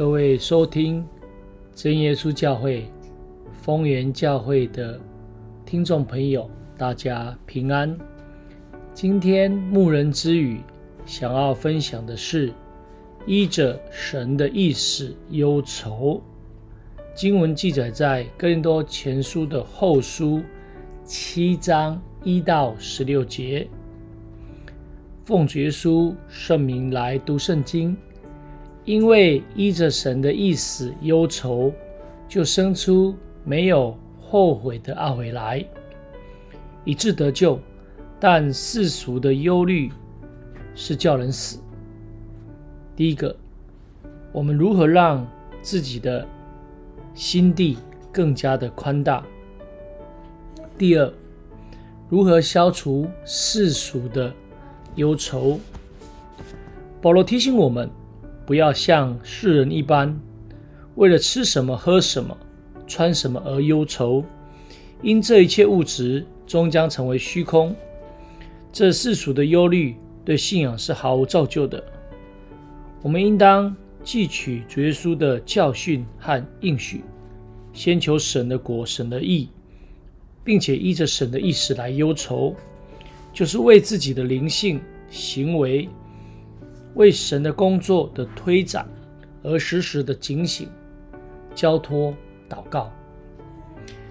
各位收听真耶稣教会丰原教会的听众朋友，大家平安。今天牧人之语想要分享的是依着神的意思忧愁。经文记载在哥林多前书的后书七章一到十六节。奉主耶稣圣名来读圣经，因为依着神的意思忧愁，就生出没有后悔的懊悔来，以致得救。但世俗的忧虑是叫人死。第一个，我们如何让自己的心地更加的宽大？第二，如何消除世俗的忧愁？保罗提醒我们，不要像世人一般，为了吃什么、喝什么、穿什么而忧愁，因这一切物质终将成为虚空。这世俗的忧虑对信仰是毫无造就的。我们应当记取主耶稣的教训和应许，先求神的国、神的义，并且依着神的意思来忧愁，就是为自己的灵性行为、为神的工作的推展而时时的警醒、交托、祷告。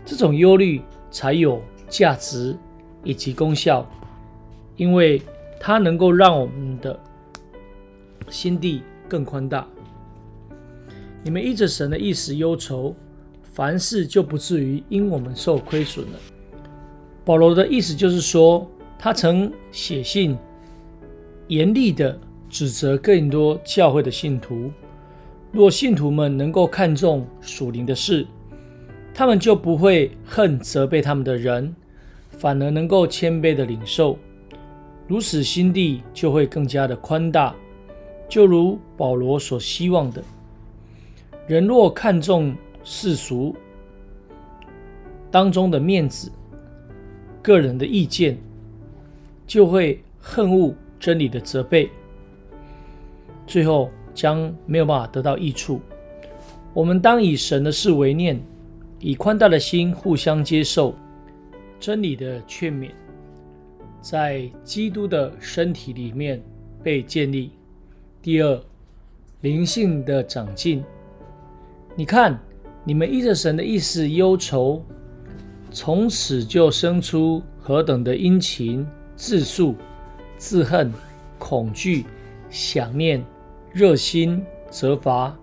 这种忧虑才有价值以及功效。因为它能够让我们的心地更宽大。你们依着神的意思忧愁，凡事就不至于因我们受亏损了。保罗的意思就是说，他曾写信严厉的指责更多教会的信徒。若信徒们能够看重属灵的事，他们就不会恨责备他们的人，反而能够谦卑的领受。如此，心地就会更加的宽大，就如保罗所希望的。人若看重世俗当中的面子、个人的意见，就会恨恶真理的责备，最后将没有办法得到益处。我们当以神的事为念，以宽大的心互相接受真理的劝勉。在基督的身体里面被建立。第二，灵性的长进。你看，你们依着神的意思忧愁，从此就生出何等的殷勤、自述、自恨、恐惧、想念、热心、责罚。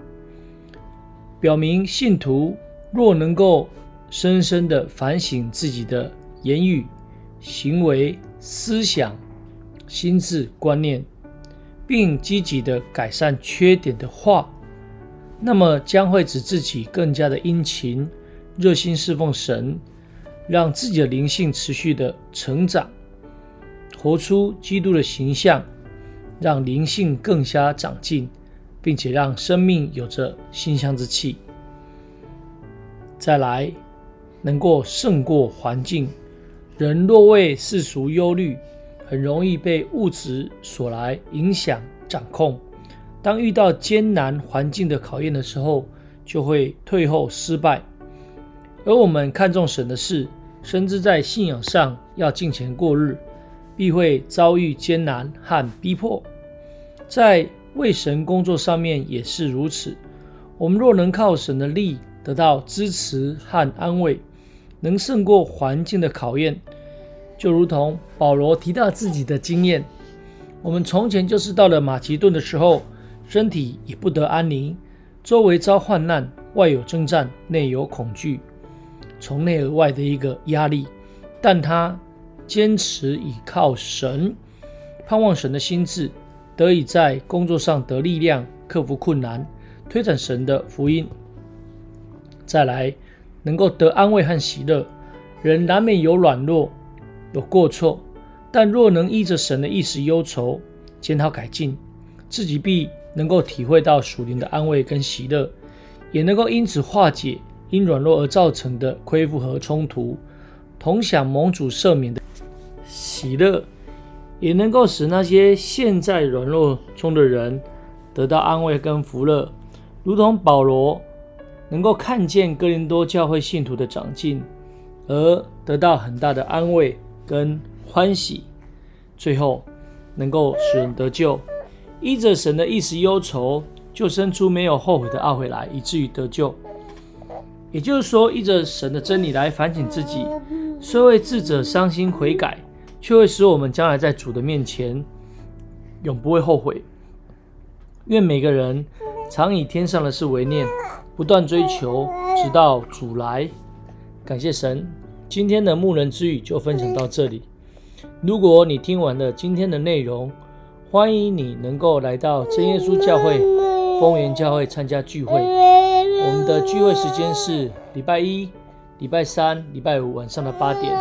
表明信徒若能够深深的反省自己的言语、行为。思想、心智、观念，并积极地改善缺点的话，那么将会使自己更加的殷勤、热心侍奉神，让自己的灵性持续的成长，活出基督的形象，让灵性更加长进，并且让生命有着馨香之气。再来，能够胜过环境。人若为世俗忧虑，很容易被物质所来影响、掌控。当遇到艰难环境的考验的时候，就会退后、失败。而我们看重神的事，深知在信仰上要敬虔过日，必会遭遇艰难和逼迫。在为神工作上面也是如此。我们若能靠神的力得到支持和安慰。能胜过环境的考验，就如同保罗提到自己的经验。我们从前就是到了马其顿的时候，身体也不得安宁，周围遭患难，外有征战，内有恐惧，从内而外的一个压力。但他坚持倚靠神，盼望神的心志，得以在工作上得力量，克服困难，推展神的福音。再来。能够得安慰和喜乐，人难免有软弱，有过错，但若能依着神的意思忧愁、检讨改进，自己必能够体会到属灵的安慰跟喜乐，也能够因此化解因软弱而造成的亏负和冲突，同享蒙主赦免的喜乐，也能够使那些陷在软弱中的人得到安慰跟福乐，如同保罗能够看见哥林多教会信徒的长进，而得到很大的安慰跟欢喜，最后能够使人得救，依着神的意思忧愁，就生出没有后悔的懊悔来，以至于得救。也就是说，依着神的真理来反省自己，虽为智者伤心悔改，却会使我们将来在主的面前永不会后悔。愿每个人常以天上的事为念，不断追求，直到主来。感谢神，今天的牧人之语就分享到这里。如果你听完了今天的内容，欢迎你能够来到真耶稣教会丰原教会参加聚会。我们的聚会时间是礼拜一、礼拜三、礼拜五晚上的八点，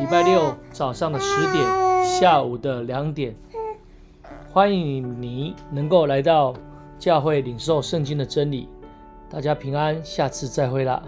礼拜六早上的十点，下午的两点。欢迎你能够来到教会领受圣经的真理，大家平安，下次再会啦。